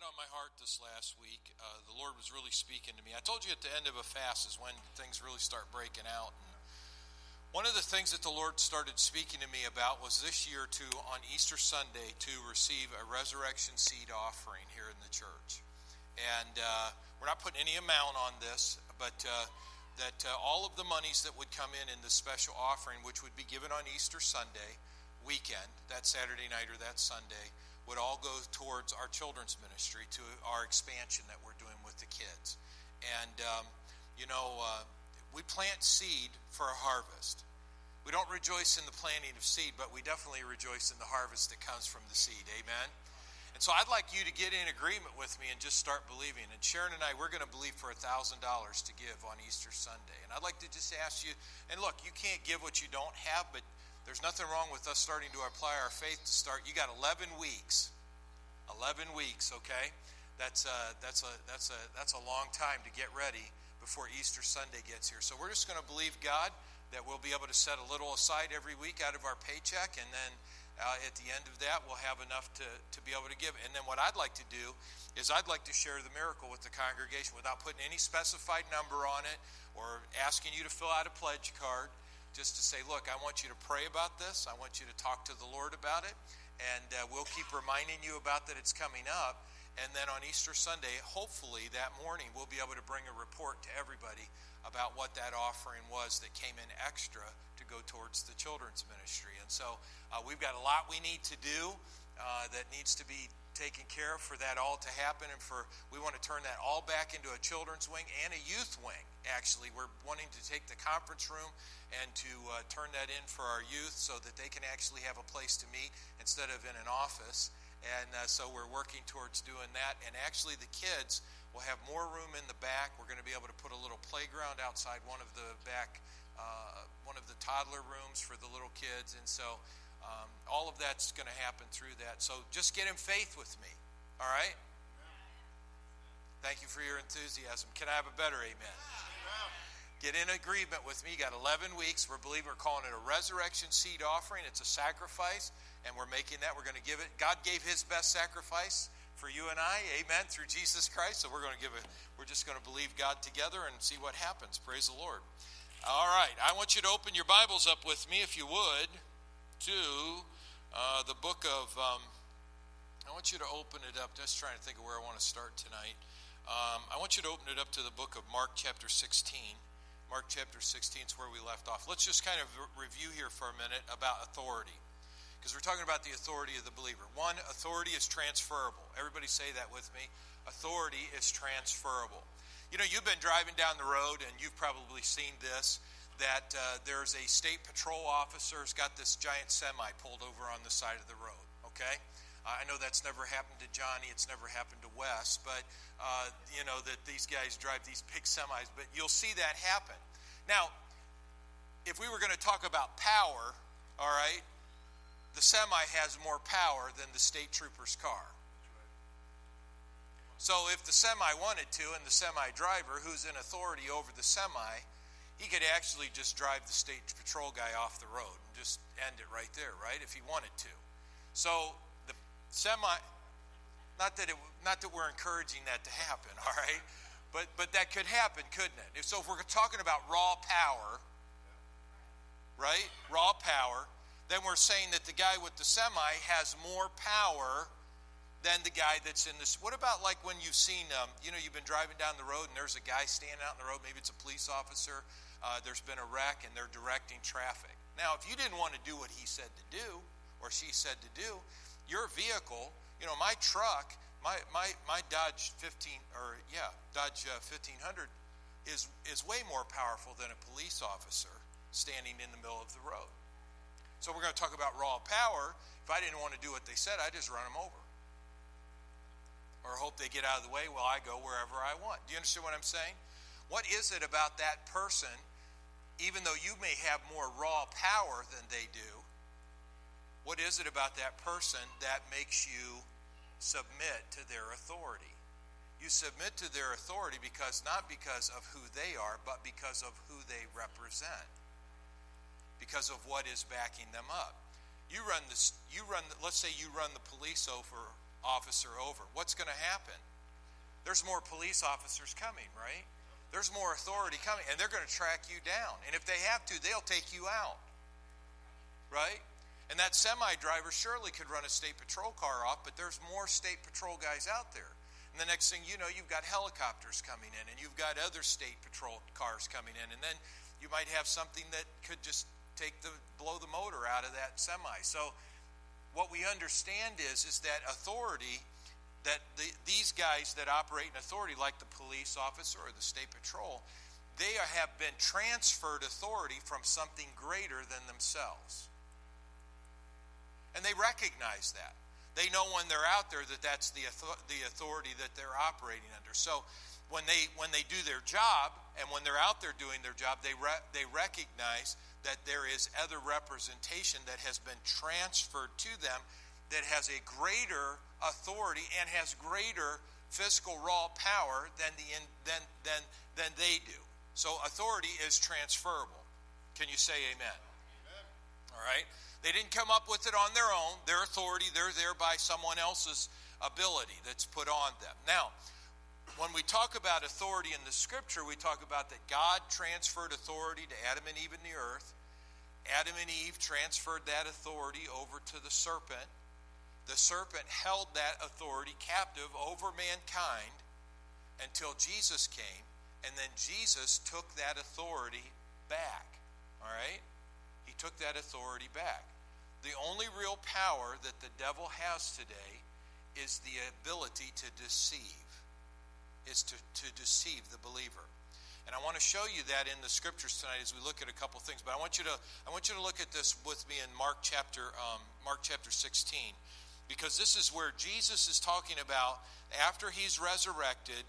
had on my heart this last week. Uh, the Lord was really speaking to me. I told you at the end of a fast is when things really start breaking out. And one of the things that the Lord started speaking to me about was this year to, on Easter Sunday, to receive a resurrection seed offering here in the church. And uh, we're not putting any amount on this, but uh, that uh, all of the monies that would come in in the special offering, which would be given on Easter Sunday weekend, that Saturday night or that Sunday, would all go towards our children's ministry, to our expansion that we're doing with the kids. And, um, you know, uh, we plant seed for a harvest. We don't rejoice in the planting of seed, but we definitely rejoice in the harvest that comes from the seed. Amen? And so I'd like you to get in agreement with me and just start believing. And Sharon and I, we're going to believe for $1,000 to give on Easter Sunday. And I'd like to just ask you, and look, you can't give what you don't have, but there's nothing wrong with us starting to apply our faith to start. You got 11 weeks. 11 weeks, okay? That's a, that's a, that's a, that's a long time to get ready before Easter Sunday gets here. So we're just going to believe God that we'll be able to set a little aside every week out of our paycheck, and then uh, at the end of that, we'll have enough to, to be able to give. And then what I'd like to do is I'd like to share the miracle with the congregation without putting any specified number on it or asking you to fill out a pledge card just to say, look, I want you to pray about this. I want you to talk to the Lord about it. And uh, we'll keep reminding you about that it's coming up. And then on Easter Sunday, hopefully that morning, we'll be able to bring a report to everybody about what that offering was that came in extra to go towards the children's ministry. And so uh, we've got a lot we need to do uh, that needs to be taken care of for that all to happen and for we want to turn that all back into a children's wing and a youth wing actually we're wanting to take the conference room and to uh, turn that in for our youth so that they can actually have a place to meet instead of in an office and uh, so we're working towards doing that and actually the kids will have more room in the back we're going to be able to put a little playground outside one of the back uh, one of the toddler rooms for the little kids and so um, all of that's going to happen through that. So just get in faith with me. All right? Thank you for your enthusiasm. Can I have a better amen? Get in agreement with me. You got 11 weeks. We're believing we're calling it a resurrection seed offering. It's a sacrifice, and we're making that. We're going to give it. God gave His best sacrifice for you and I, amen, through Jesus Christ. So we're going to give it. We're just going to believe God together and see what happens. Praise the Lord. All right. I want you to open your Bibles up with me, if you would to uh, the book of. Um, I want you to open it up. Just trying to think of where I want to start tonight. Um, I want you to open it up to the book of Mark, chapter 16. Mark chapter 16 is where we left off. Let's just kind of review here for a minute about authority. Because we're talking about the authority of the believer. One, authority is transferable. Everybody say that with me. Authority is transferable. You know, you've been driving down the road and you've probably seen this that uh, there's a state patrol officer who's got this giant semi pulled over on the side of the road. Okay, I know that's never happened to Johnny. It's never happened to Wes, but uh, you know that these guys drive these big semis. But you'll see that happen. Now, if we were going to talk about power, all right, the semi has more power than the state trooper's car. So if the semi wanted to, and the semi driver, who's in authority over the semi, he could actually just drive the state patrol guy off the road and just end it right there, right? If he wanted to. So semi, not that it, not that we're encouraging that to happen, all right, but but that could happen, couldn't it? So if we're talking about raw power, right, raw power, then we're saying that the guy with the semi has more power than the guy that's in this. What about like when you've seen, um, you know, you've been driving down the road and there's a guy standing out in the road, maybe it's a police officer uh, there's been a wreck and they're directing traffic. Now, if you didn't want to do what he said to do or she said to do, your vehicle, you know, my truck, my, my, my Dodge 15, or yeah, Dodge uh, 1500 is, is way more powerful than a police officer standing in the middle of the road. So we're going to talk about raw power. If I didn't want to do what they said, I just run them over. Or hope they get out of the way while I go wherever I want. Do you understand what I'm saying? What is it about that person even though you may have more raw power than they do, what is it about that person that makes you submit to their authority? You submit to their authority because not because of who they are, but because of who they represent. Because of what is backing them up. You run this you run the, let's say you run the police over officer over. What's going to happen? There's more police officers coming, right? There's more authority coming, and they're going to track you down. And if they have to, they'll take you out, right? And that semi driver surely could run a state patrol car off, but there's more state patrol guys out there. And the next thing you know, you've got helicopters coming in, and you've got other state patrol cars coming in, and then you might have something that could just take the blow the motor out of that semi. So what we understand is is that authority that the, these guys that operate in authority, like the police officer or the state patrol, they have been transferred authority from something greater than themselves. And they recognize that. They know when they're out there that that's the, the authority that they're operating under. So when they, when they do their job and when they're out there doing their job, they, re- they recognize that there is other representation that has been transferred to them that has a greater authority and has greater fiscal raw power than, the than, than, than they do. So authority is transferable. Can you say amen? amen? All right? They didn't come up with it on their own. Their authority, they're there by someone else's ability that's put on them. Now, when we talk about authority in the scripture, we talk about that God transferred authority to Adam and Eve in the earth. Adam and Eve transferred that authority over to the serpent. The serpent held that authority captive over mankind until Jesus came, and then Jesus took that authority back. All right? Took that authority back. The only real power that the devil has today is the ability to deceive, is to, to deceive the believer. And I want to show you that in the scriptures tonight as we look at a couple things. But I want you to I want you to look at this with me in Mark chapter um, Mark chapter 16, because this is where Jesus is talking about after he's resurrected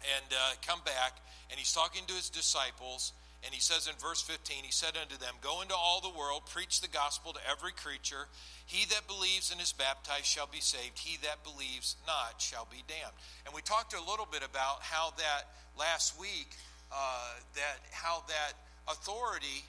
and uh, come back, and he's talking to his disciples, and he says in verse 15, He said unto them, Go into all the world, preach the gospel to every creature. He that believes and is baptized shall be saved. He that believes not shall be damned. And we talked a little bit about how that last week, uh, that how that authority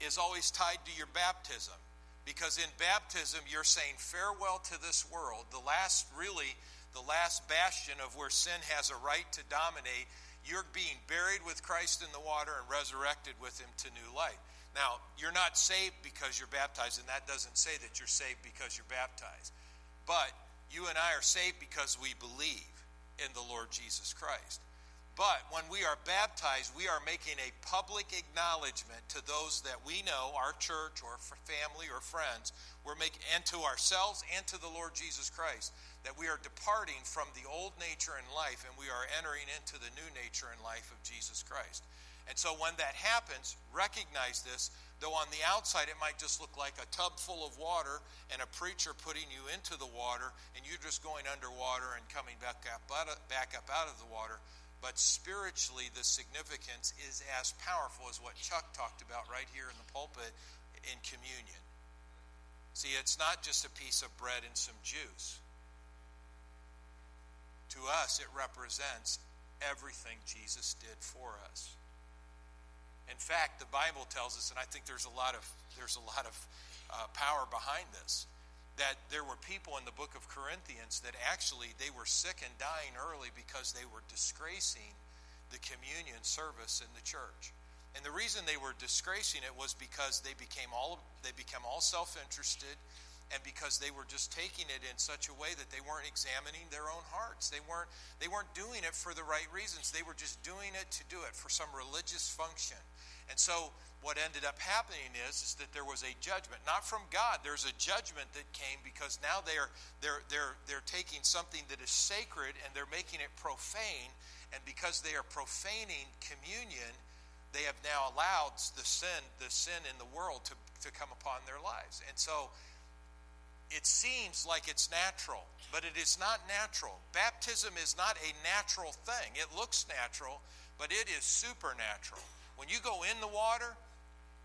is always tied to your baptism. Because in baptism, you're saying farewell to this world, the last, really, the last bastion of where sin has a right to dominate you're being buried with Christ in the water and resurrected with him to new life. Now, you're not saved because you're baptized, and that doesn't say that you're saved because you're baptized. But you and I are saved because we believe in the Lord Jesus Christ. But when we are baptized, we are making a public acknowledgement to those that we know, our church or family or friends, we're making, and to ourselves and to the Lord Jesus Christ, that we are departing from the old nature and life and we are entering into the new nature and life of Jesus Christ. And so when that happens, recognize this. Though on the outside it might just look like a tub full of water and a preacher putting you into the water and you're just going underwater and coming back up, back up out of the water. But spiritually, the significance is as powerful as what Chuck talked about right here in the pulpit in communion. See, it's not just a piece of bread and some juice. To us, it represents everything Jesus did for us. In fact, the Bible tells us, and I think there's a lot of there's a lot of uh, power behind this that there were people in the book of Corinthians that actually they were sick and dying early because they were disgracing the communion service in the church. And the reason they were disgracing it was because they became all they became all self-interested and because they were just taking it in such a way that they weren't examining their own hearts. They weren't they weren't doing it for the right reasons. They were just doing it to do it for some religious function. And so what ended up happening is, is that there was a judgment, not from God. There's a judgment that came because now they're, they're, they're, they're taking something that is sacred and they're making it profane. And because they are profaning communion, they have now allowed the sin, the sin in the world to, to come upon their lives. And so it seems like it's natural, but it is not natural. Baptism is not a natural thing. It looks natural, but it is supernatural. When you go in the water,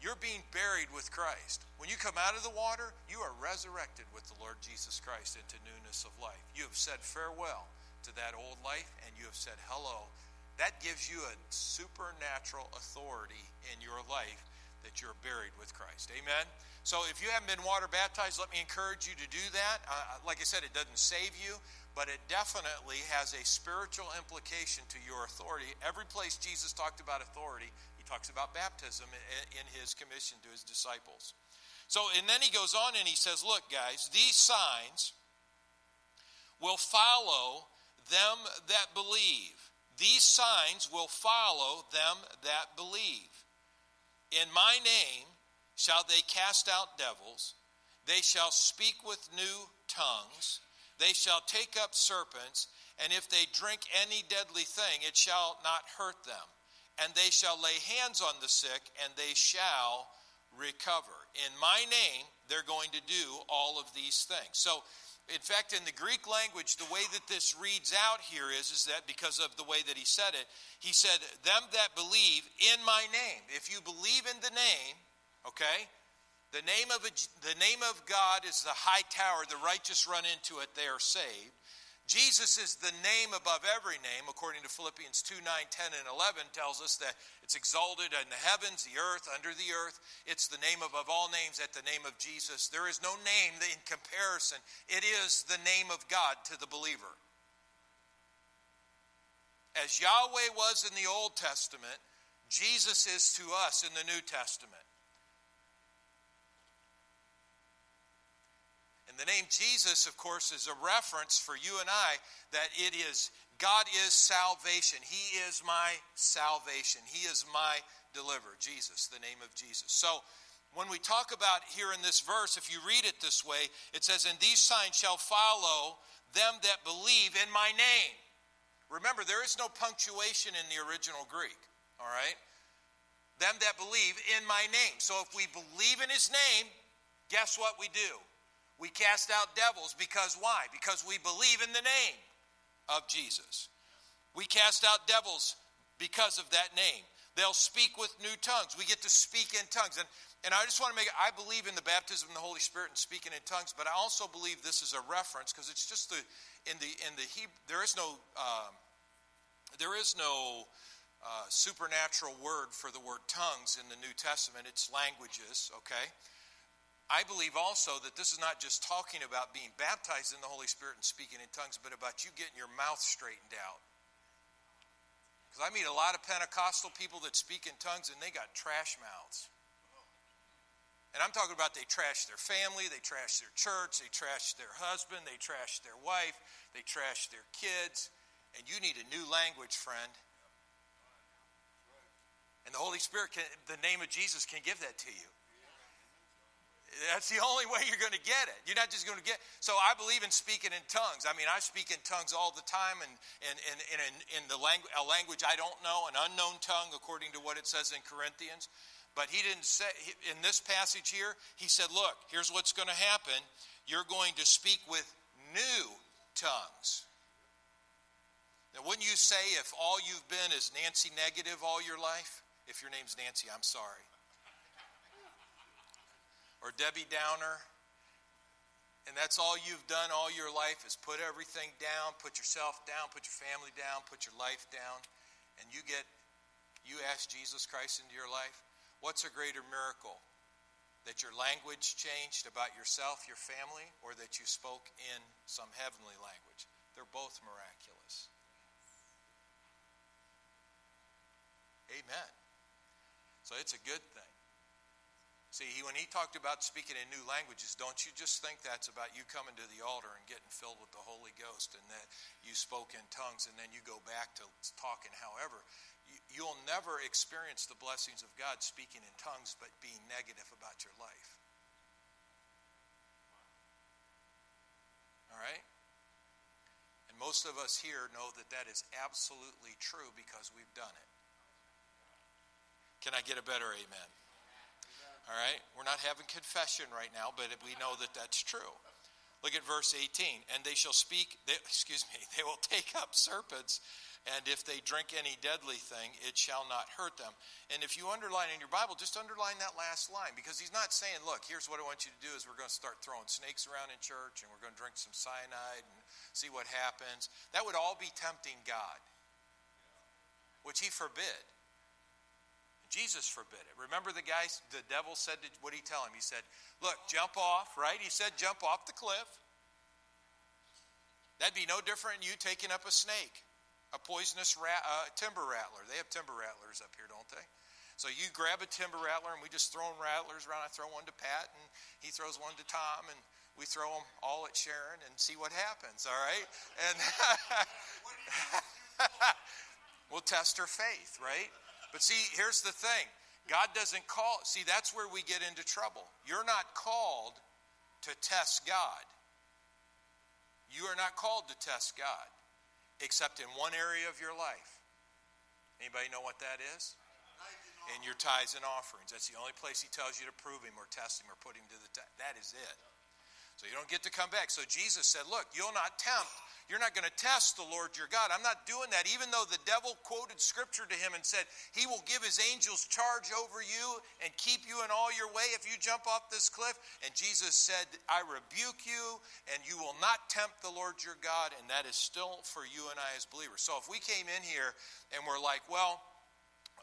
you're being buried with Christ. When you come out of the water, you are resurrected with the Lord Jesus Christ into newness of life. You have said farewell to that old life and you have said hello. That gives you a supernatural authority in your life that you're buried with Christ. Amen? So if you haven't been water baptized, let me encourage you to do that. Uh, like I said, it doesn't save you, but it definitely has a spiritual implication to your authority. Every place Jesus talked about authority, he talks about baptism in his commission to his disciples. So, and then he goes on and he says, Look, guys, these signs will follow them that believe. These signs will follow them that believe. In my name shall they cast out devils, they shall speak with new tongues, they shall take up serpents, and if they drink any deadly thing, it shall not hurt them. And they shall lay hands on the sick, and they shall recover. In my name, they're going to do all of these things. So, in fact, in the Greek language, the way that this reads out here is, is that because of the way that he said it, he said, Them that believe in my name. If you believe in the name, okay, the name of, a, the name of God is the high tower, the righteous run into it, they are saved. Jesus is the name above every name, according to Philippians 2 9, 10, and 11, tells us that it's exalted in the heavens, the earth, under the earth. It's the name above all names at the name of Jesus. There is no name in comparison. It is the name of God to the believer. As Yahweh was in the Old Testament, Jesus is to us in the New Testament. The name Jesus, of course, is a reference for you and I that it is God is salvation. He is my salvation. He is my deliverer. Jesus, the name of Jesus. So, when we talk about here in this verse, if you read it this way, it says, And these signs shall follow them that believe in my name. Remember, there is no punctuation in the original Greek, all right? Them that believe in my name. So if we believe in his name, guess what we do? We cast out devils because why? Because we believe in the name of Jesus. We cast out devils because of that name. They'll speak with new tongues. We get to speak in tongues. And, and I just want to make I believe in the baptism of the Holy Spirit and speaking in tongues, but I also believe this is a reference because it's just the in the in the Hebrew there is no uh, there is no uh, supernatural word for the word tongues in the New Testament. It's languages, okay? I believe also that this is not just talking about being baptized in the Holy Spirit and speaking in tongues, but about you getting your mouth straightened out. Because I meet a lot of Pentecostal people that speak in tongues and they got trash mouths. And I'm talking about they trash their family, they trash their church, they trash their husband, they trash their wife, they trash their kids. And you need a new language, friend. And the Holy Spirit, can, the name of Jesus, can give that to you. That's the only way you're going to get it. You're not just going to get. So I believe in speaking in tongues. I mean, I speak in tongues all the time, and in, in, in, the a language I don't know, an unknown tongue, according to what it says in Corinthians. But he didn't say in this passage here. He said, "Look, here's what's going to happen. You're going to speak with new tongues." Now, wouldn't you say if all you've been is Nancy negative all your life? If your name's Nancy, I'm sorry or Debbie Downer, and that's all you've done all your life is put everything down, put yourself down, put your family down, put your life down, and you get you ask Jesus Christ into your life, what's a greater miracle? That your language changed about yourself, your family, or that you spoke in some heavenly language? They're both miraculous. Amen. So it's a good thing. See, he, when he talked about speaking in new languages, don't you just think that's about you coming to the altar and getting filled with the Holy Ghost and that you spoke in tongues and then you go back to talking however. You, will never experience the blessings of God speaking in tongues but being negative about your life. All right? And most of us here know that that is absolutely true because we've done it. Can I get a better amen? All right? We're not having confession right now, but we know that that's true. Look at verse 18. And they shall speak, they, excuse me, they will take up serpents, and if they drink any deadly thing, it shall not hurt them. And if you underline in your Bible, just underline that last line because he's not saying, look, here's what I want you to do is we're going to start throwing snakes around in church and we're going to drink some cyanide and see what happens. That would all be tempting God, which he forbid. Jesus forbid it. Remember the guy, the devil said, to, what did he tell him? He said, Look, jump off, right? He said, Jump off the cliff. That'd be no different than you taking up a snake, a poisonous rat, uh, timber rattler. They have timber rattlers up here, don't they? So you grab a timber rattler, and we just throw rattlers around. I throw one to Pat, and he throws one to Tom, and we throw them all at Sharon and see what happens, all right? And we'll test her faith, right? But see, here's the thing God doesn't call, see, that's where we get into trouble. You're not called to test God. You are not called to test God, except in one area of your life. Anybody know what that is? In your tithes and offerings. That's the only place he tells you to prove him or test him or put him to the test. That is it. So you don't get to come back. So Jesus said, Look, you'll not tempt. You're not going to test the Lord your God. I'm not doing that, even though the devil quoted scripture to him and said, He will give his angels charge over you and keep you in all your way if you jump off this cliff. And Jesus said, I rebuke you, and you will not tempt the Lord your God. And that is still for you and I as believers. So if we came in here and we're like, Well,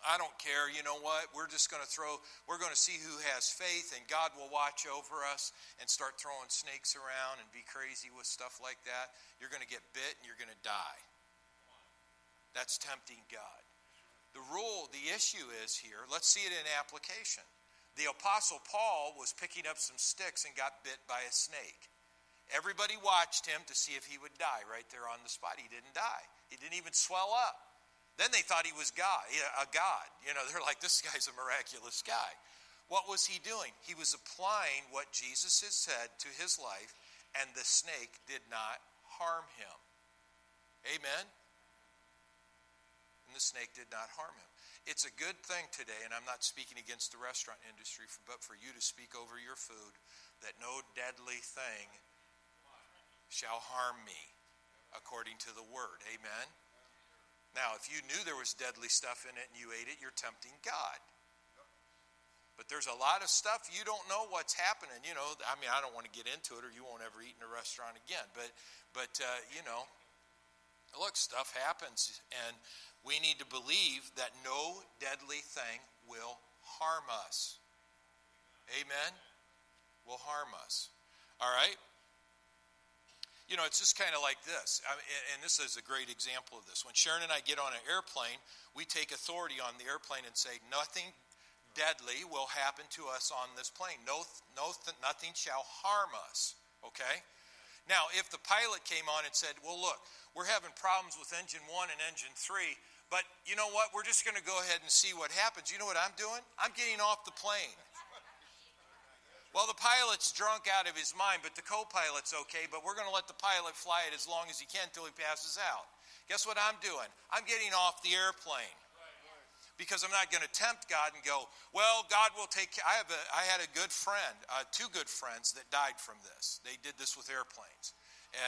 I don't care. You know what? We're just going to throw, we're going to see who has faith, and God will watch over us and start throwing snakes around and be crazy with stuff like that. You're going to get bit and you're going to die. That's tempting God. The rule, the issue is here, let's see it in application. The Apostle Paul was picking up some sticks and got bit by a snake. Everybody watched him to see if he would die right there on the spot. He didn't die, he didn't even swell up. Then they thought he was God, a God. You know, they're like, this guy's a miraculous guy. What was he doing? He was applying what Jesus had said to his life, and the snake did not harm him. Amen? And the snake did not harm him. It's a good thing today, and I'm not speaking against the restaurant industry, but for you to speak over your food that no deadly thing shall harm me, according to the word. Amen? Now, if you knew there was deadly stuff in it and you ate it, you're tempting God. But there's a lot of stuff you don't know what's happening. You know, I mean, I don't want to get into it, or you won't ever eat in a restaurant again. But, but uh, you know, look, stuff happens, and we need to believe that no deadly thing will harm us. Amen. Will harm us. All right. You know, it's just kind of like this, I and this is a great example of this. When Sharon and I get on an airplane, we take authority on the airplane and say, nothing deadly will happen to us on this plane. No, no, nothing shall harm us. Okay? Now, if the pilot came on and said, well, look, we're having problems with engine one and engine three, but you know what? We're just going to go ahead and see what happens. You know what I'm doing? I'm getting off the plane. Well, the pilot's drunk out of his mind, but the co pilot's okay, but we're going to let the pilot fly it as long as he can until he passes out. Guess what I'm doing? I'm getting off the airplane because I'm not going to tempt God and go, well, God will take care. I, have a, I had a good friend, uh, two good friends that died from this. They did this with airplanes.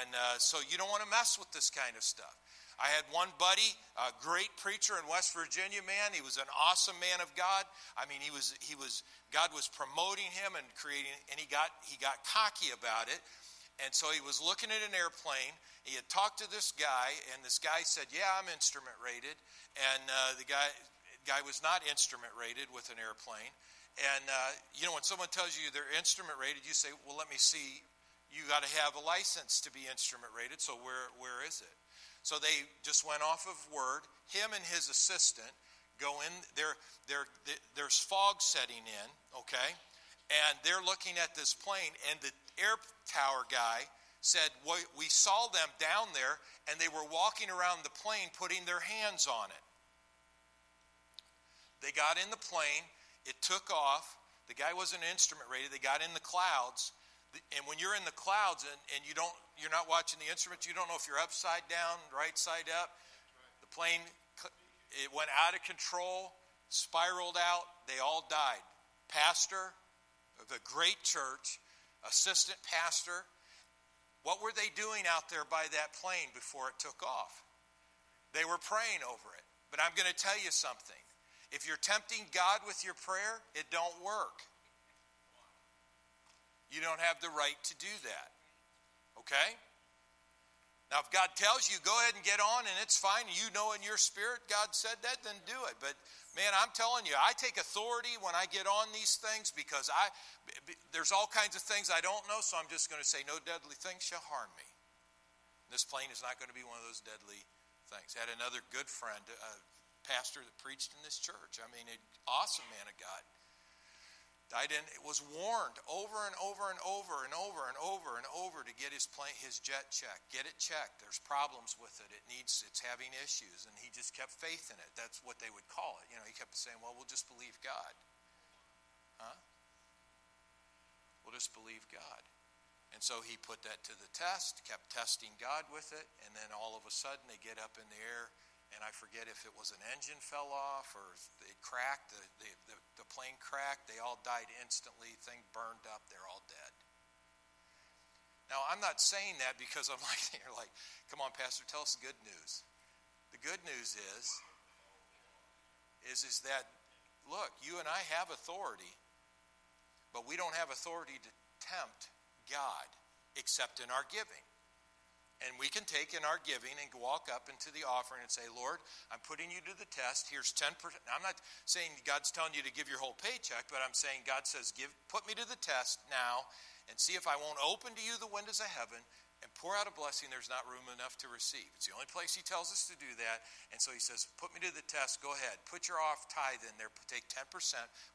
And uh, so you don't want to mess with this kind of stuff. I had one buddy, a great preacher in West Virginia, man. He was an awesome man of God. I mean, he was he was God was promoting him and creating and he got he got cocky about it. And so he was looking at an airplane. He had talked to this guy, and this guy said, "Yeah, I'm instrument rated." And uh, the guy guy was not instrument rated with an airplane. And uh, you know, when someone tells you they're instrument rated, you say, "Well, let me see. You got to have a license to be instrument rated. So where where is it?" So they just went off of word. Him and his assistant go in. There, there, there's fog setting in, okay? And they're looking at this plane, and the air tower guy said, We saw them down there, and they were walking around the plane putting their hands on it. They got in the plane, it took off. The guy wasn't instrument rated, they got in the clouds. And when you're in the clouds and, and you don't you're not watching the instruments. You don't know if you're upside down, right side up. The plane it went out of control, spiraled out. They all died. Pastor of great church, assistant pastor. What were they doing out there by that plane before it took off? They were praying over it. But I'm going to tell you something. If you're tempting God with your prayer, it don't work. You don't have the right to do that. Okay? Now, if God tells you, go ahead and get on and it's fine, and you know in your spirit God said that, then do it. But man, I'm telling you, I take authority when I get on these things because I there's all kinds of things I don't know, so I'm just going to say, no deadly thing shall harm me. This plane is not going to be one of those deadly things. I had another good friend, a pastor that preached in this church. I mean, an awesome man of God in was warned over and over and over and over and over and over to get his plane his jet checked. Get it checked. There's problems with it. It needs it's having issues. And he just kept faith in it. That's what they would call it. You know he kept saying well we'll just believe god. Huh? We'll just believe god. And so he put that to the test kept testing god with it. And then all of a sudden they get up in the air and I forget if it was an engine fell off or it cracked, the, the, the, plane cracked. They all died instantly. Thing burned up. They're all dead. Now, I'm not saying that because I'm like, you're like, come on, Pastor, tell us the good news. The good news is, is, is that, look, you and I have authority, but we don't have authority to tempt God except in our giving. And we can take in our giving and walk up into the offering and say, Lord, I'm putting you to the test. Here's 10%. I'm not saying God's telling you to give your whole paycheck, but I'm saying God says, give, put me to the test now and see if I won't open to you the windows of heaven and pour out a blessing there's not room enough to receive. It's the only place he tells us to do that. And so he says, put me to the test. Go ahead. Put your off tithe in there. Take 10%.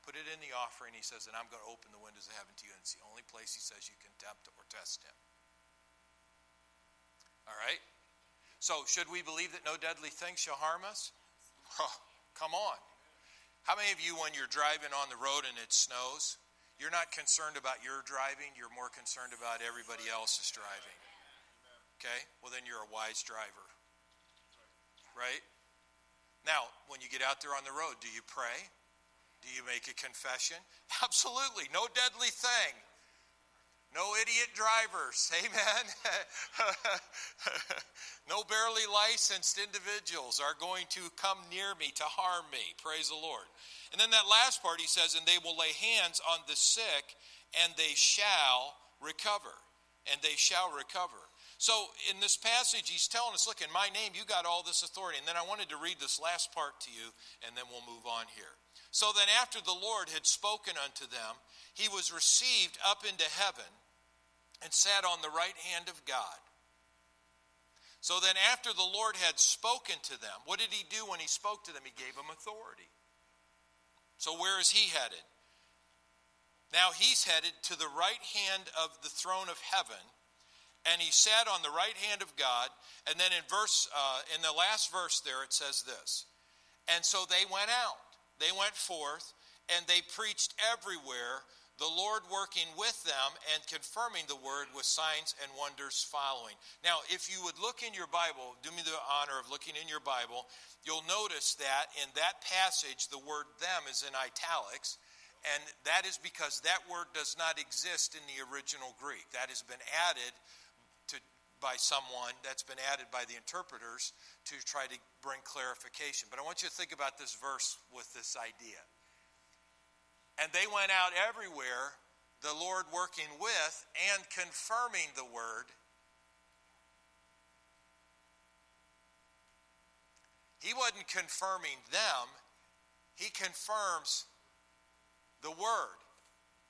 Put it in the offering. He says, and I'm going to open the windows of heaven to you. And it's the only place he says you can tempt or test him. All right? So, should we believe that no deadly thing shall harm us? Oh, come on. How many of you, when you're driving on the road and it snows, you're not concerned about your driving, you're more concerned about everybody else's driving? Okay? Well, then you're a wise driver. Right? Now, when you get out there on the road, do you pray? Do you make a confession? Absolutely. No deadly thing. No idiot drivers. Amen. no barely licensed individuals are going to come near me to harm me. Praise the Lord. And then that last part he says, and they will lay hands on the sick and they shall recover. And they shall recover. So in this passage, he's telling us, look, in my name, you got all this authority. And then I wanted to read this last part to you, and then we'll move on here. So then, after the Lord had spoken unto them, he was received up into heaven and sat on the right hand of God. So then, after the Lord had spoken to them, what did he do when he spoke to them? He gave them authority. So, where is he headed? Now he's headed to the right hand of the throne of heaven, and he sat on the right hand of God. And then in verse, uh, in the last verse there, it says this: And so they went out, they went forth, and they preached everywhere the Lord working with them and confirming the word with signs and wonders following. Now, if you would look in your Bible, do me the honor of looking in your Bible, you'll notice that in that passage, the word them is in italics. And that is because that word does not exist in the original Greek. That has been added to, by someone, that's been added by the interpreters to try to bring clarification. But I want you to think about this verse with this idea. And they went out everywhere, the Lord working with and confirming the word. He wasn't confirming them, he confirms the word.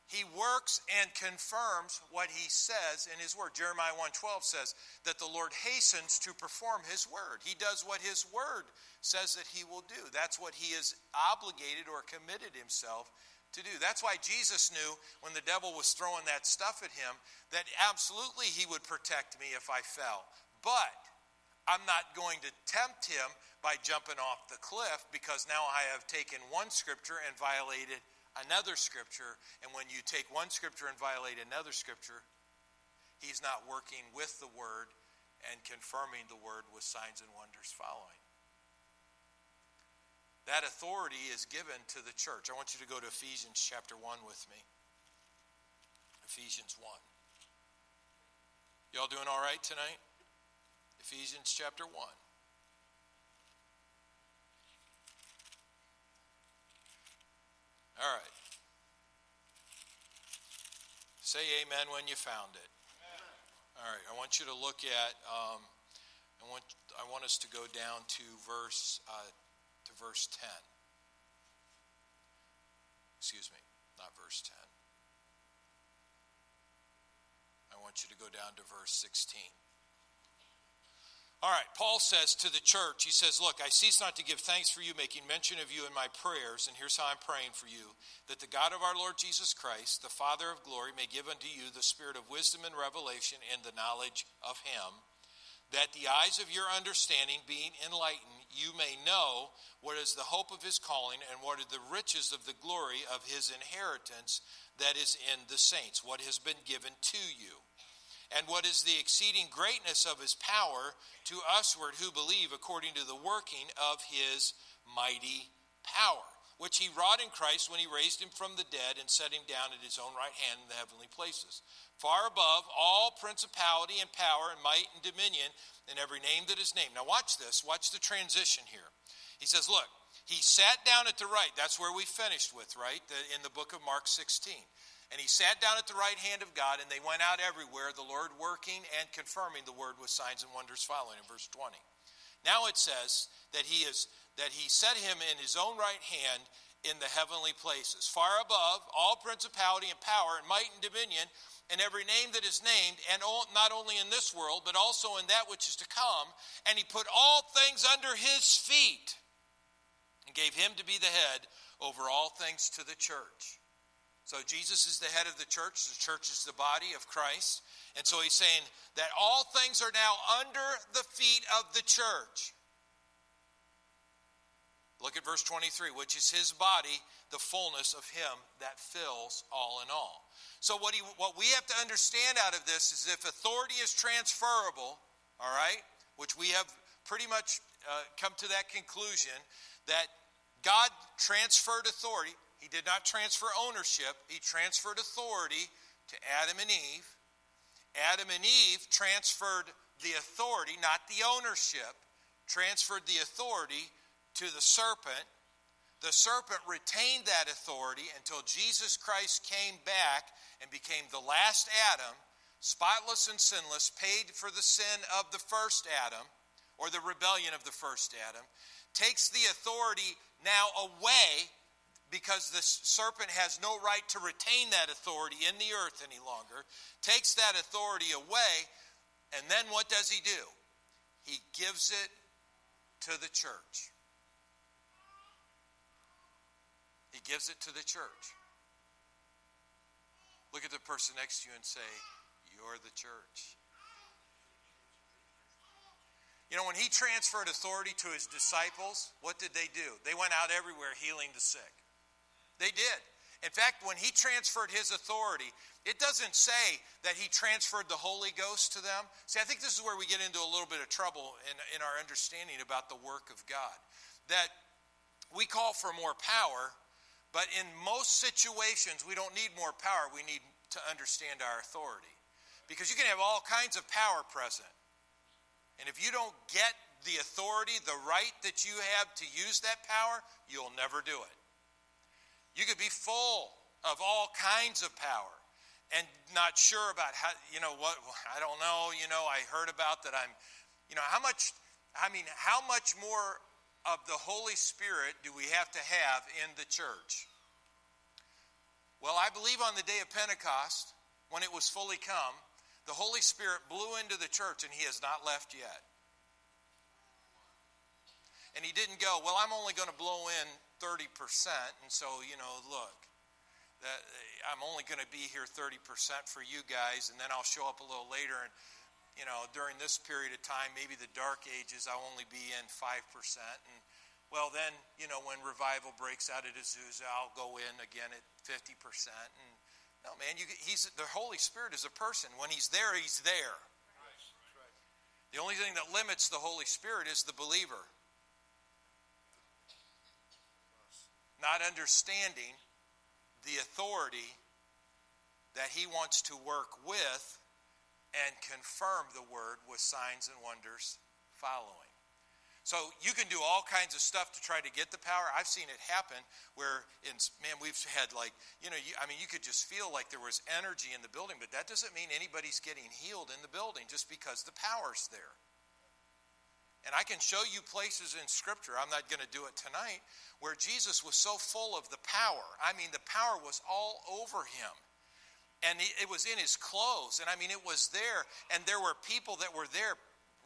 He works and confirms what he says in his word. Jeremiah 1:12 says that the Lord hastens to perform his word. He does what his word says that he will do. That's what he is obligated or committed himself to do. That's why Jesus knew when the devil was throwing that stuff at him that absolutely he would protect me if I fell. But I'm not going to tempt him by jumping off the cliff because now I have taken one scripture and violated another scripture. And when you take one scripture and violate another scripture, he's not working with the word and confirming the word with signs and wonders following. That authority is given to the church. I want you to go to Ephesians chapter 1 with me. Ephesians 1. Y'all doing all right tonight? Ephesians chapter 1. All right. Say amen when you found it. Amen. All right. I want you to look at um, I want, I want us to go down to verse, uh, verse 10. Excuse me, not verse 10. I want you to go down to verse 16. All right, Paul says to the church, he says, Look, I cease not to give thanks for you, making mention of you in my prayers, and here's how I'm praying for you that the God of our Lord Jesus Christ, the Father of glory, may give unto you the spirit of wisdom and revelation and the knowledge of him, that the eyes of your understanding being enlightened, you may know what is the hope of his calling and what are the riches of the glory of his inheritance that is in the saints, what has been given to you. And what is the exceeding greatness of his power to usward who believe according to the working of his mighty power, which he wrought in Christ when he raised him from the dead and set him down at his own right hand in the heavenly places, far above all principality and power and might and dominion and every name that is named. Now, watch this. Watch the transition here. He says, Look, he sat down at the right. That's where we finished with, right? In the book of Mark 16. And he sat down at the right hand of God, and they went out everywhere, the Lord working and confirming the word with signs and wonders following in verse 20. Now it says that he is that he set him in his own right hand in the heavenly places, far above all principality and power and might and dominion, and every name that is named, and not only in this world, but also in that which is to come. And he put all things under his feet and gave him to be the head over all things to the church so Jesus is the head of the church, the church is the body of Christ. And so he's saying that all things are now under the feet of the church. Look at verse 23, which is his body, the fullness of him that fills all in all. So, what, he, what we have to understand out of this is if authority is transferable, all right, which we have pretty much uh, come to that conclusion, that God transferred authority. He did not transfer ownership, he transferred authority to Adam and Eve. Adam and Eve transferred the authority, not the ownership, transferred the authority to the serpent. The serpent retained that authority until Jesus Christ came back and became the last Adam, spotless and sinless, paid for the sin of the first Adam, or the rebellion of the first Adam, takes the authority now away because the serpent has no right to retain that authority in the earth any longer, takes that authority away, and then what does he do? He gives it to the church. He gives it to the church. Look at the person next to you and say, You're the church. You know, when he transferred authority to his disciples, what did they do? They went out everywhere healing the sick. They did. In fact, when he transferred his authority, it doesn't say that he transferred the Holy Ghost to them. See, I think this is where we get into a little bit of trouble in, in our understanding about the work of God. That we call for more power, but in most situations, we don't need more power. We need to understand our authority. Because you can have all kinds of power present. And if you don't get the authority, the right that you have to use that power, you'll never do it. You could be full of all kinds of power and not sure about how, you know, what, I don't know, you know, I heard about that I'm, you know, how much, I mean, how much more of the Holy Spirit do we have to have in the church? Well, I believe on the day of Pentecost, when it was fully come, the Holy Spirit blew into the church and he has not left yet. And he didn't go, well, I'm only going to blow in 30%. And so, you know, look, that I'm only going to be here 30% for you guys, and then I'll show up a little later. And, you know, during this period of time, maybe the dark ages, I'll only be in 5%. And, well, then, you know, when revival breaks out at Azusa, I'll go in again at 50%. And, no, man, you, he's, the Holy Spirit is a person. When he's there, he's there. The only thing that limits the Holy Spirit is the believer. not understanding the authority that he wants to work with and confirm the word with signs and wonders following. So you can do all kinds of stuff to try to get the power. I've seen it happen where, in, man, we've had like, you know, you, I mean, you could just feel like there was energy in the building, but that doesn't mean anybody's getting healed in the building just because the power's there. And I can show you places in Scripture, I'm not going to do it tonight, where Jesus was so full of the power. I mean, the power was all over him. And it was in his clothes. And I mean, it was there. And there were people that were there,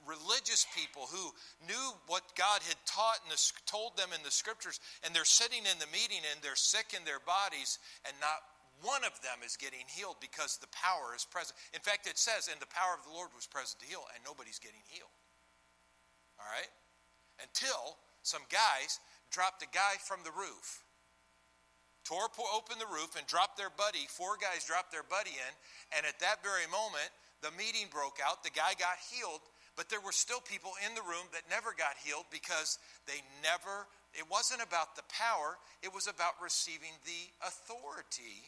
religious people who knew what God had taught and told them in the Scriptures. And they're sitting in the meeting and they're sick in their bodies, and not one of them is getting healed because the power is present. In fact, it says, and the power of the Lord was present to heal, and nobody's getting healed. All right? Until some guys dropped a guy from the roof, tore open the roof, and dropped their buddy. Four guys dropped their buddy in, and at that very moment, the meeting broke out. The guy got healed, but there were still people in the room that never got healed because they never, it wasn't about the power, it was about receiving the authority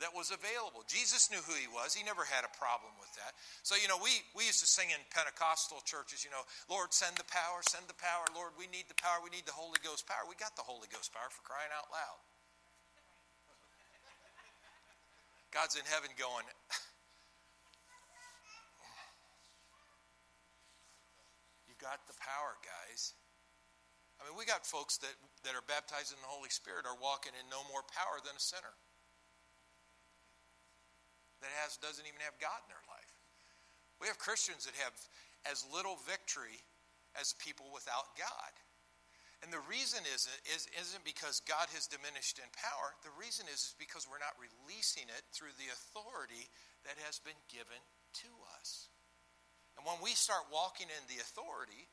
that was available. Jesus knew who he was. He never had a problem with that. So, you know, we, we used to sing in Pentecostal churches, you know, Lord, send the power, send the power. Lord, we need the power. We need the Holy Ghost power. We got the Holy Ghost power for crying out loud. God's in heaven going, You got the power, guys. I mean, we got folks that, that are baptized in the Holy Spirit are walking in no more power than a sinner that has doesn't even have God in their life. We have Christians that have as little victory as people without God. And the reason is, is, isn't because God has diminished in power. The reason is, is because we're not releasing it through the authority that has been given to us. And when we start walking in the authority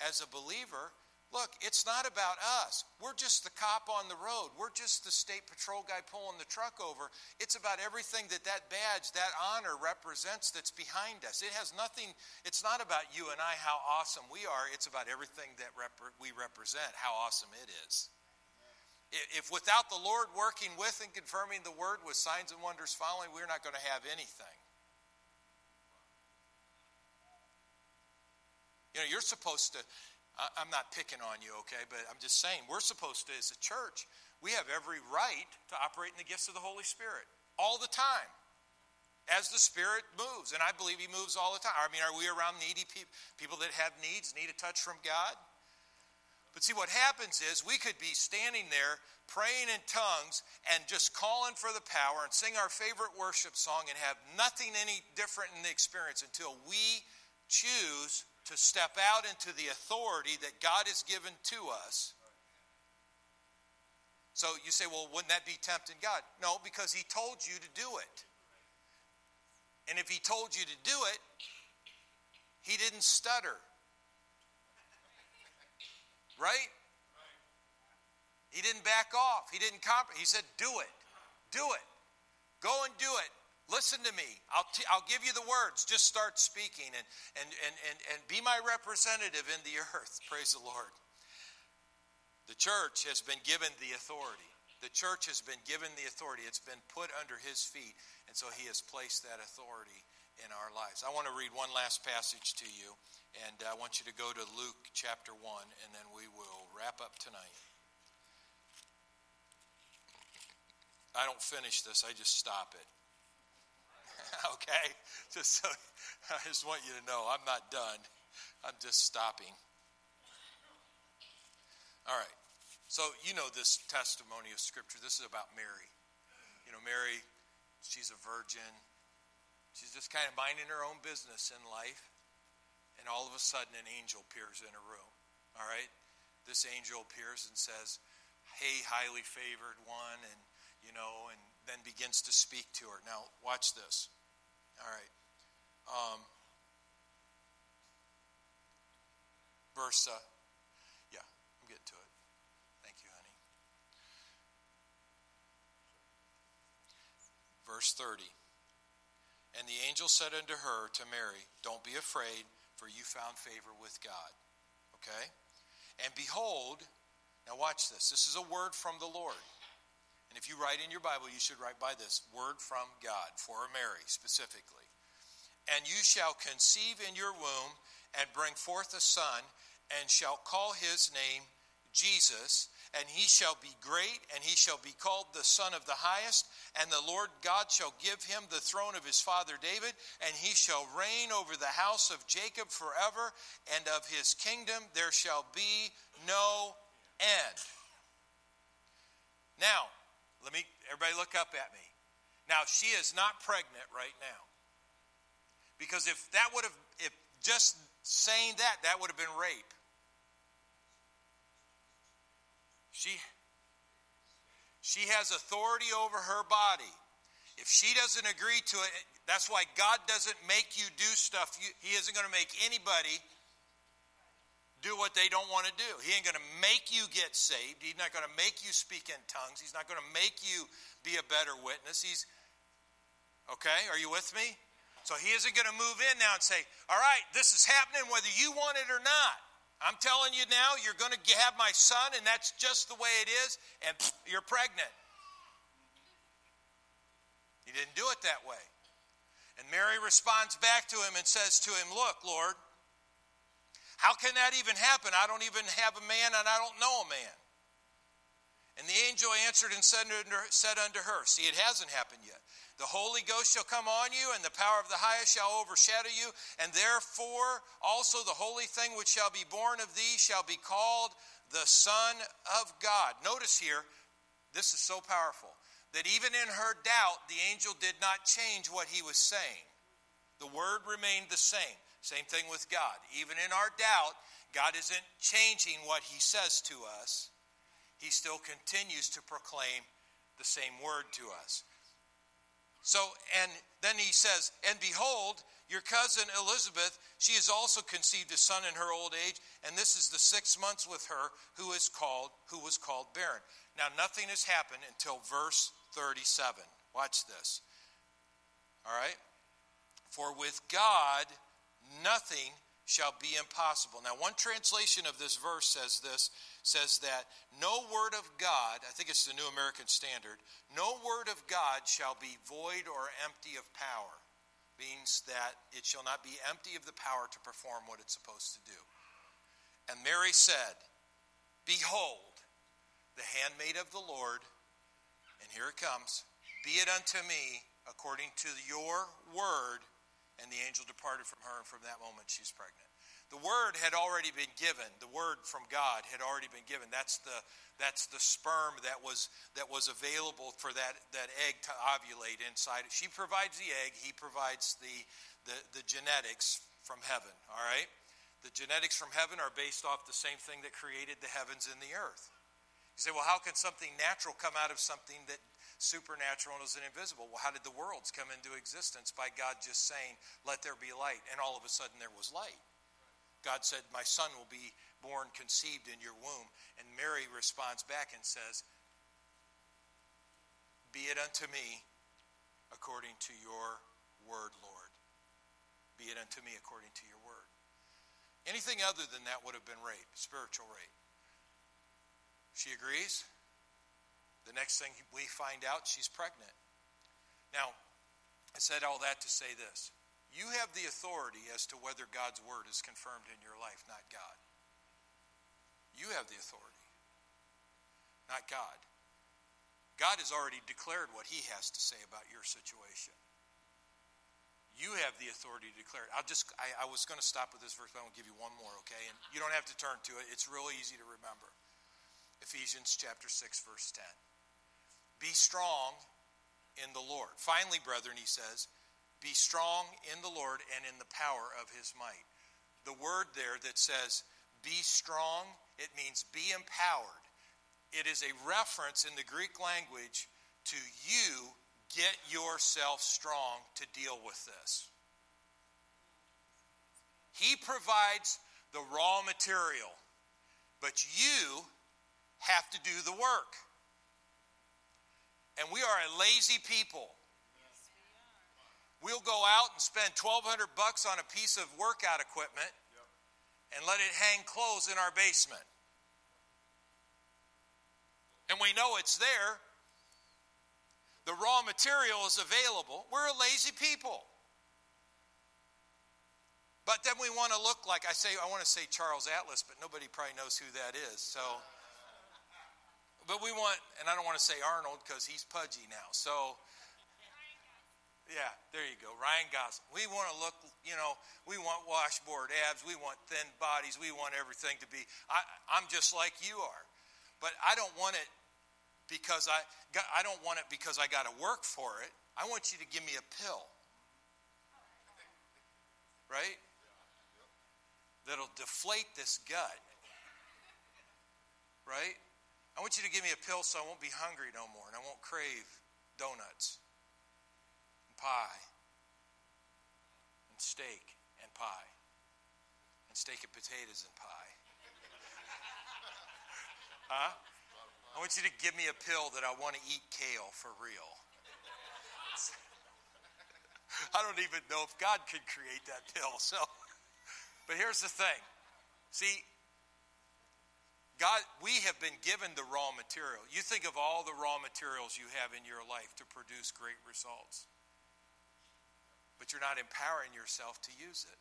as a believer, Look, it's not about us. We're just the cop on the road. We're just the state patrol guy pulling the truck over. It's about everything that that badge, that honor represents that's behind us. It has nothing, it's not about you and I, how awesome we are. It's about everything that rep- we represent, how awesome it is. If without the Lord working with and confirming the word with signs and wonders following, we're not going to have anything. You know, you're supposed to I'm not picking on you, okay, but I'm just saying we're supposed to, as a church, we have every right to operate in the gifts of the Holy Spirit all the time as the Spirit moves. And I believe He moves all the time. I mean, are we around needy people, people that have needs, need a touch from God? But see, what happens is we could be standing there praying in tongues and just calling for the power and sing our favorite worship song and have nothing any different in the experience until we choose to step out into the authority that God has given to us. So you say, well, wouldn't that be tempting God? No, because He told you to do it. And if He told you to do it, He didn't stutter. Right? He didn't back off. He didn't compromise. He said, do it. Do it. Go and do it. Listen to me. I'll, t- I'll give you the words. Just start speaking and, and, and, and, and be my representative in the earth. Praise the Lord. The church has been given the authority. The church has been given the authority. It's been put under his feet, and so he has placed that authority in our lives. I want to read one last passage to you, and I want you to go to Luke chapter 1, and then we will wrap up tonight. I don't finish this, I just stop it. okay? Just so I just want you to know I'm not done. I'm just stopping. All right. So you know this testimony of scripture. This is about Mary. You know, Mary, she's a virgin. She's just kind of minding her own business in life. And all of a sudden an angel appears in her room. All right? This angel appears and says, Hey, highly favored one, and you know, and then begins to speak to her. Now, watch this. All right. Um, verse, uh, yeah, I'm getting to it. Thank you, honey. Verse 30. And the angel said unto her, to Mary, Don't be afraid, for you found favor with God. Okay? And behold, now watch this. This is a word from the Lord. And if you write in your Bible, you should write by this word from God for Mary specifically. And you shall conceive in your womb and bring forth a son, and shall call his name Jesus, and he shall be great, and he shall be called the Son of the Highest. And the Lord God shall give him the throne of his father David, and he shall reign over the house of Jacob forever, and of his kingdom there shall be no end. Now, let me, everybody look up at me. Now, she is not pregnant right now. Because if that would have, if just saying that, that would have been rape. She, she has authority over her body. If she doesn't agree to it, that's why God doesn't make you do stuff. You, he isn't going to make anybody do what they don't want to do. He ain't going to make you get saved. He's not going to make you speak in tongues. He's not going to make you be a better witness. He's okay. Are you with me? So he isn't going to move in now and say, "All right, this is happening whether you want it or not." I'm telling you now, you're going to have my son, and that's just the way it is, and you're pregnant. He didn't do it that way. And Mary responds back to him and says to him, Look, Lord, how can that even happen? I don't even have a man and I don't know a man. And the angel answered and said unto her, See, it hasn't happened yet. The Holy Ghost shall come on you, and the power of the highest shall overshadow you, and therefore also the holy thing which shall be born of thee shall be called the Son of God. Notice here, this is so powerful, that even in her doubt, the angel did not change what he was saying. The word remained the same. Same thing with God. Even in our doubt, God isn't changing what he says to us, he still continues to proclaim the same word to us. So, and then he says, And behold, your cousin Elizabeth, she has also conceived a son in her old age, and this is the six months with her who is called, who was called barren. Now, nothing has happened until verse 37. Watch this. All right? For with God, nothing shall be impossible. Now, one translation of this verse says this says that no word of God, I think it's the New American Standard, no word of God shall be void or empty of power. Means that it shall not be empty of the power to perform what it's supposed to do. And Mary said, Behold, the handmaid of the Lord, and here it comes, be it unto me according to your word and the angel departed from her, and from that moment she's pregnant. The word had already been given. The word from God had already been given. That's the, that's the sperm that was, that was available for that, that egg to ovulate inside. She provides the egg, he provides the, the, the genetics from heaven, all right? The genetics from heaven are based off the same thing that created the heavens and the earth. You say, well, how can something natural come out of something that supernatural and is invisible. Well, how did the worlds come into existence? By God just saying, let there be light. And all of a sudden there was light. God said, My son will be born conceived in your womb. And Mary responds back and says, Be it unto me according to your word, Lord. Be it unto me according to your word. Anything other than that would have been rape, spiritual rape. She agrees. The next thing we find out, she's pregnant. Now, I said all that to say this. You have the authority as to whether God's word is confirmed in your life, not God. You have the authority, not God. God has already declared what he has to say about your situation. You have the authority to declare it. I'll just, I, I was going to stop with this verse, but I'm going to give you one more, okay? And you don't have to turn to it, it's really easy to remember. Ephesians chapter 6, verse 10. Be strong in the Lord. Finally, brethren, he says, be strong in the Lord and in the power of his might. The word there that says, be strong, it means be empowered. It is a reference in the Greek language to you get yourself strong to deal with this. He provides the raw material, but you have to do the work. And we are a lazy people. We'll go out and spend 1200 bucks on a piece of workout equipment and let it hang clothes in our basement. And we know it's there. The raw material is available. We're a lazy people. But then we want to look like I say I want to say Charles Atlas, but nobody probably knows who that is. So but we want, and I don't want to say Arnold because he's pudgy now. So, yeah, there you go. Ryan Gosling. We want to look, you know, we want washboard abs. We want thin bodies. We want everything to be. I, I'm just like you are. But I don't want it because I, I don't want it because I got to work for it. I want you to give me a pill. Right? That'll deflate this gut. Right? I want you to give me a pill so I won't be hungry no more and I won't crave donuts and pie and steak and pie and steak and potatoes and pie. huh? I want you to give me a pill that I want to eat kale for real. I don't even know if God could create that pill. So, but here's the thing. See, God, we have been given the raw material. You think of all the raw materials you have in your life to produce great results, but you're not empowering yourself to use it.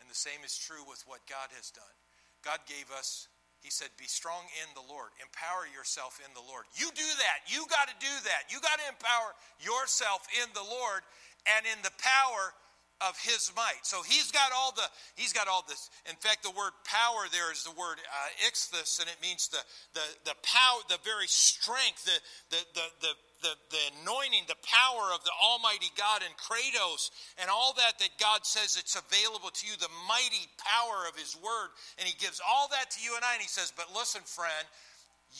And the same is true with what God has done. God gave us, He said, be strong in the Lord, empower yourself in the Lord. You do that. You got to do that. You got to empower yourself in the Lord and in the power of his might. So he's got all the he's got all this. In fact, the word power there is the word uh, ichthus, and it means the the the power, the very strength, the the the the the, the anointing, the power of the Almighty God and Kratos and all that that God says it's available to you, the mighty power of His Word. And He gives all that to you and I. And He says, But listen, friend,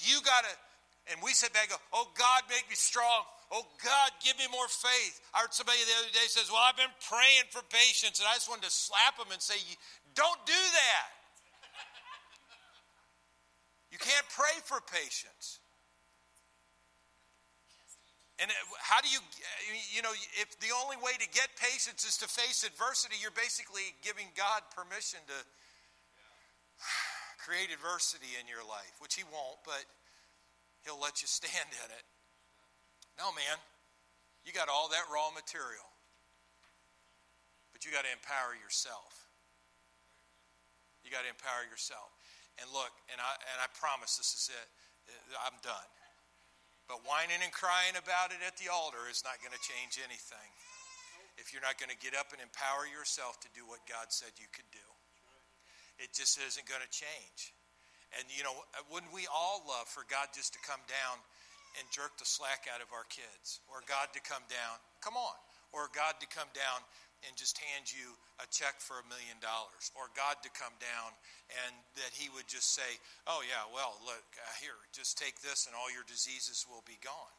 you got to, and we sit back go, Oh, God, make me strong. Oh God, give me more faith. I heard somebody the other day says, Well, I've been praying for patience, and I just wanted to slap them and say, Don't do that. You can't pray for patience. And how do you, you know, if the only way to get patience is to face adversity, you're basically giving God permission to create adversity in your life, which He won't, but He'll let you stand in it. No, man. You got all that raw material. But you got to empower yourself. You got to empower yourself. And look, and I, and I promise this is it. I'm done. But whining and crying about it at the altar is not going to change anything if you're not going to get up and empower yourself to do what God said you could do. It just isn't going to change. And, you know, wouldn't we all love for God just to come down and jerk the slack out of our kids, or God to come down, come on, or God to come down and just hand you a check for a million dollars, or God to come down and that He would just say, Oh, yeah, well, look, uh, here, just take this and all your diseases will be gone.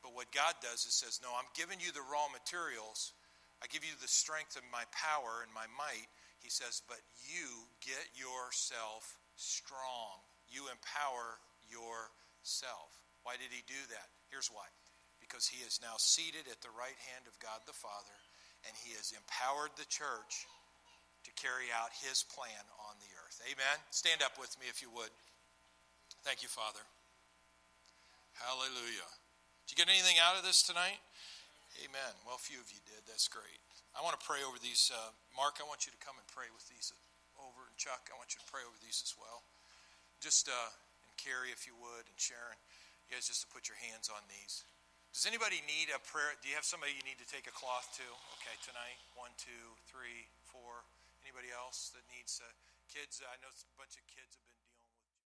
But what God does is says, No, I'm giving you the raw materials, I give you the strength of my power and my might. He says, But you get yourself strong. You empower your self. Why did he do that? Here's why. Because he is now seated at the right hand of God the Father, and he has empowered the church to carry out his plan on the earth. Amen. Stand up with me if you would. Thank you, Father. Hallelujah. Did you get anything out of this tonight? Amen. Well, a few of you did. That's great. I want to pray over these. Uh, Mark, I want you to come and pray with these over. And Chuck, I want you to pray over these as well. Just uh, Carrie, if you would, and Sharon, you guys just to put your hands on these. Does anybody need a prayer? Do you have somebody you need to take a cloth to? Okay, tonight. One, two, three, four. Anybody else that needs uh, kids? I know a bunch of kids have been.